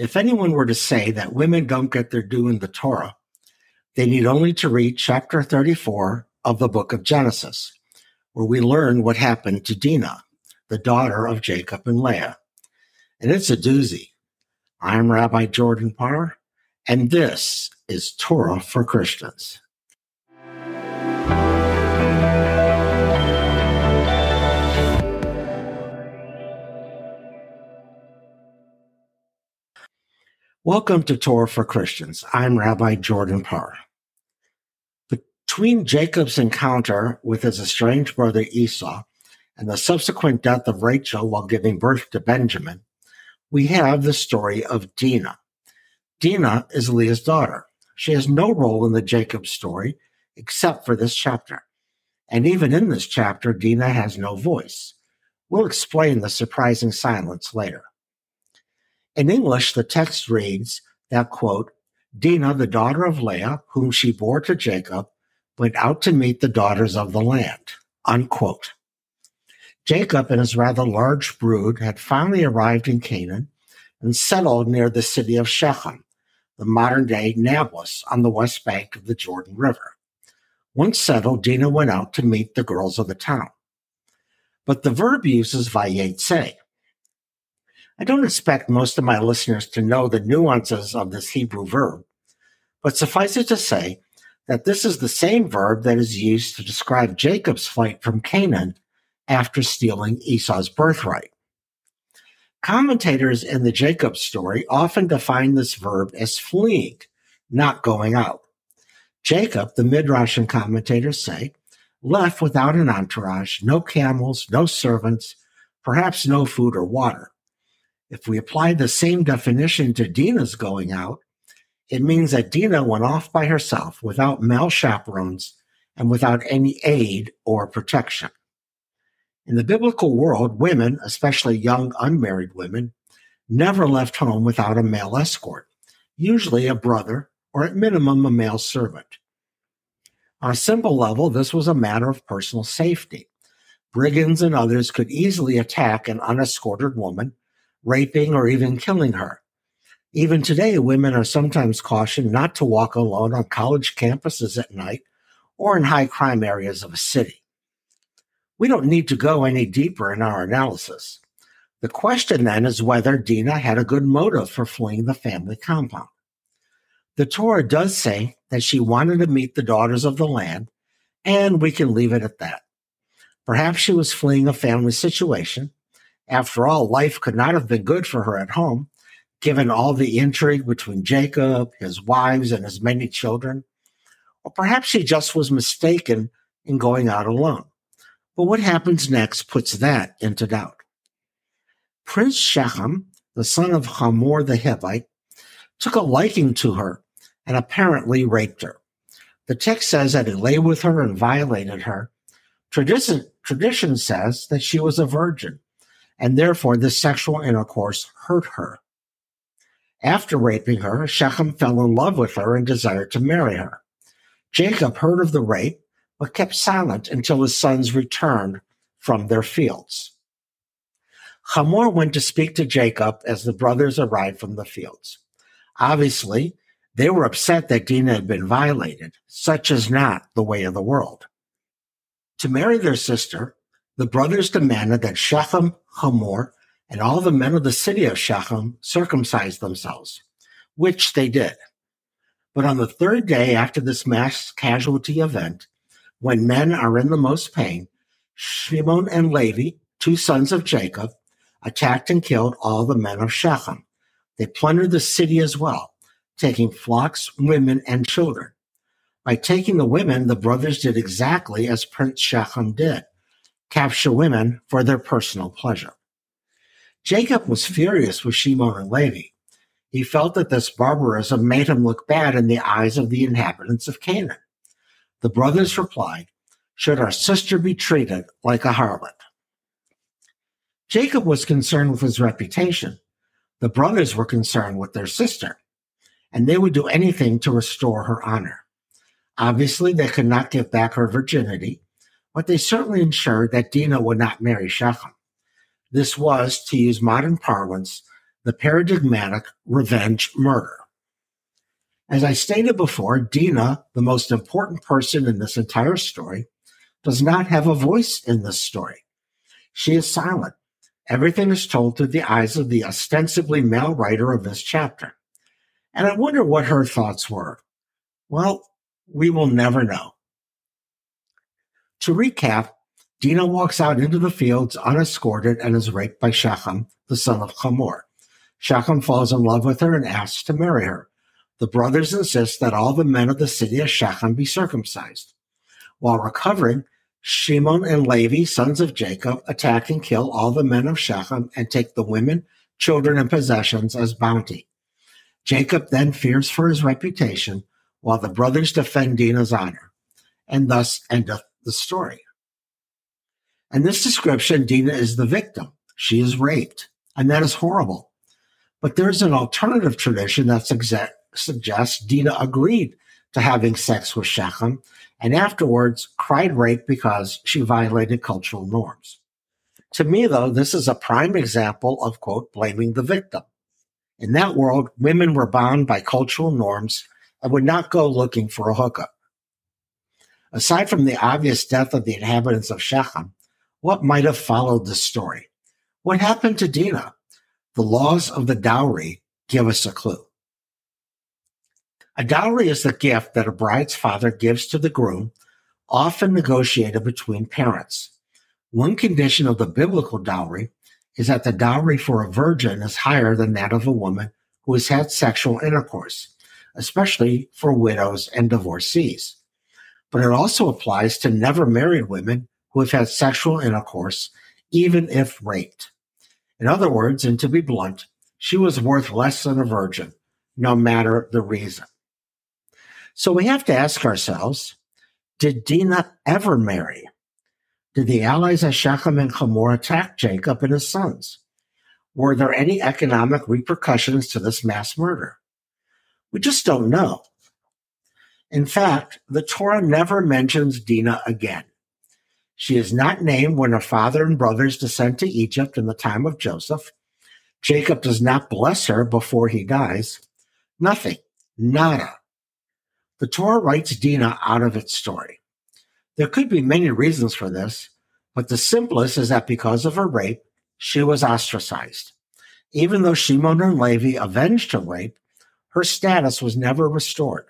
If anyone were to say that women don't get their due in the Torah, they need only to read chapter 34 of the book of Genesis, where we learn what happened to Dinah, the daughter of Jacob and Leah. And it's a doozy. I'm Rabbi Jordan Parr, and this is Torah for Christians. Welcome to Torah for Christians. I'm Rabbi Jordan Parr. Between Jacob's encounter with his estranged brother Esau and the subsequent death of Rachel while giving birth to Benjamin, we have the story of Dinah. Dinah is Leah's daughter. She has no role in the Jacob story except for this chapter. And even in this chapter, Dinah has no voice. We'll explain the surprising silence later. In English, the text reads that, quote, Dinah, the daughter of Leah, whom she bore to Jacob, went out to meet the daughters of the land, unquote. Jacob and his rather large brood had finally arrived in Canaan and settled near the city of Shechem, the modern day Nablus on the west bank of the Jordan River. Once settled, Dinah went out to meet the girls of the town. But the verb uses vayetze, I don't expect most of my listeners to know the nuances of this Hebrew verb, but suffice it to say that this is the same verb that is used to describe Jacob's flight from Canaan after stealing Esau's birthright. Commentators in the Jacob story often define this verb as fleeing, not going out. Jacob, the Midrash commentators say, left without an entourage, no camels, no servants, perhaps no food or water. If we apply the same definition to Dinah's going out, it means that Dinah went off by herself without male chaperones and without any aid or protection. In the biblical world, women, especially young unmarried women, never left home without a male escort, usually a brother or at minimum a male servant. On a simple level, this was a matter of personal safety. Brigands and others could easily attack an unescorted woman raping, or even killing her. Even today, women are sometimes cautioned not to walk alone on college campuses at night or in high crime areas of a city. We don't need to go any deeper in our analysis. The question then is whether Dinah had a good motive for fleeing the family compound. The Torah does say that she wanted to meet the daughters of the land, and we can leave it at that. Perhaps she was fleeing a family situation, after all, life could not have been good for her at home, given all the intrigue between Jacob, his wives, and his many children. Or perhaps she just was mistaken in going out alone. But what happens next puts that into doubt. Prince Shechem, the son of Hamor the Hivite, took a liking to her and apparently raped her. The text says that he lay with her and violated her. Tradition, tradition says that she was a virgin and therefore this sexual intercourse hurt her. After raping her, Shechem fell in love with her and desired to marry her. Jacob heard of the rape, but kept silent until his sons returned from their fields. Hamor went to speak to Jacob as the brothers arrived from the fields. Obviously, they were upset that Dinah had been violated. Such is not the way of the world. To marry their sister, the brothers demanded that Shechem, Hamor, and all the men of the city of Shechem circumcise themselves, which they did. But on the third day after this mass casualty event, when men are in the most pain, Shimon and Levi, two sons of Jacob, attacked and killed all the men of Shechem. They plundered the city as well, taking flocks, women, and children. By taking the women, the brothers did exactly as Prince Shechem did capture women for their personal pleasure. Jacob was furious with Shimon and Levi. He felt that this barbarism made him look bad in the eyes of the inhabitants of Canaan. The brothers replied, Should our sister be treated like a harlot? Jacob was concerned with his reputation. The brothers were concerned with their sister, and they would do anything to restore her honor. Obviously, they could not give back her virginity, but they certainly ensured that Dinah would not marry Shechem. This was, to use modern parlance, the paradigmatic revenge murder. As I stated before, Dinah, the most important person in this entire story, does not have a voice in this story. She is silent. Everything is told through the eyes of the ostensibly male writer of this chapter. And I wonder what her thoughts were. Well, we will never know. To recap, Dinah walks out into the fields unescorted and is raped by Shechem, the son of Hamor. Shechem falls in love with her and asks to marry her. The brothers insist that all the men of the city of Shechem be circumcised. While recovering, Shimon and Levi, sons of Jacob, attack and kill all the men of Shechem and take the women, children, and possessions as bounty. Jacob then fears for his reputation, while the brothers defend Dinah's honor, and thus endeth the story. In this description, Dinah is the victim. She is raped, and that is horrible. But there's an alternative tradition that suggest, suggests Dinah agreed to having sex with Shechem and afterwards cried rape because she violated cultural norms. To me, though, this is a prime example of, quote, blaming the victim. In that world, women were bound by cultural norms and would not go looking for a hookup. Aside from the obvious death of the inhabitants of Shechem, what might have followed the story? What happened to Dinah? The laws of the dowry give us a clue. A dowry is the gift that a bride's father gives to the groom, often negotiated between parents. One condition of the biblical dowry is that the dowry for a virgin is higher than that of a woman who has had sexual intercourse, especially for widows and divorcees. But it also applies to never married women who have had sexual intercourse, even if raped. In other words, and to be blunt, she was worth less than a virgin, no matter the reason. So we have to ask ourselves, did Dinah ever marry? Did the allies of Shechem and Hamor attack Jacob and his sons? Were there any economic repercussions to this mass murder? We just don't know. In fact, the Torah never mentions Dinah again. She is not named when her father and brothers descend to Egypt in the time of Joseph. Jacob does not bless her before he dies. Nothing. Nada. The Torah writes Dinah out of its story. There could be many reasons for this, but the simplest is that because of her rape, she was ostracized. Even though Shimon and Levi avenged her rape, her status was never restored.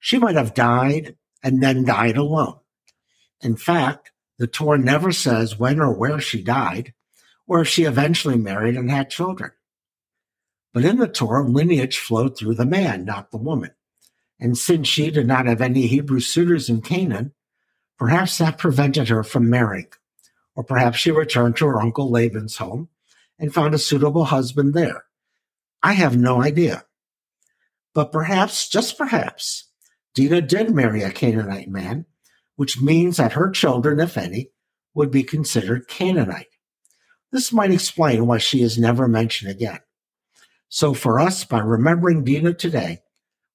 She might have died and then died alone. In fact, the Torah never says when or where she died, or if she eventually married and had children. But in the Torah, lineage flowed through the man, not the woman. And since she did not have any Hebrew suitors in Canaan, perhaps that prevented her from marrying. Or perhaps she returned to her uncle Laban's home and found a suitable husband there. I have no idea. But perhaps, just perhaps, Dinah did marry a Canaanite man, which means that her children, if any, would be considered Canaanite. This might explain why she is never mentioned again. So for us, by remembering Dinah today,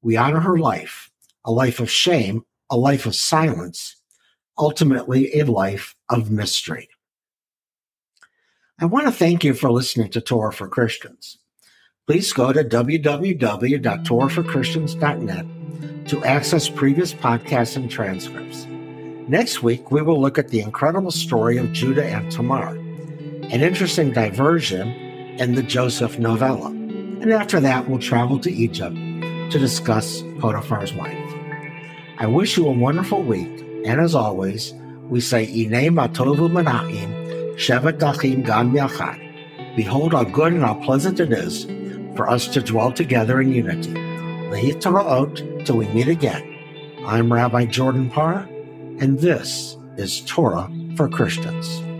we honor her life, a life of shame, a life of silence, ultimately a life of mystery. I want to thank you for listening to Torah for Christians. Please go to www.torahforchristians.net to access previous podcasts and transcripts. Next week, we will look at the incredible story of Judah and Tamar, an interesting diversion in the Joseph novella. And after that, we'll travel to Egypt to discuss Potiphar's wife. I wish you a wonderful week, and as always, we say Ine Matovu Menachim Shevet Dachim gan Yachad. Behold how good and how pleasant it is for us to dwell together in unity. Lehi till we meet again. I'm Rabbi Jordan Parr, and this is Torah for Christians.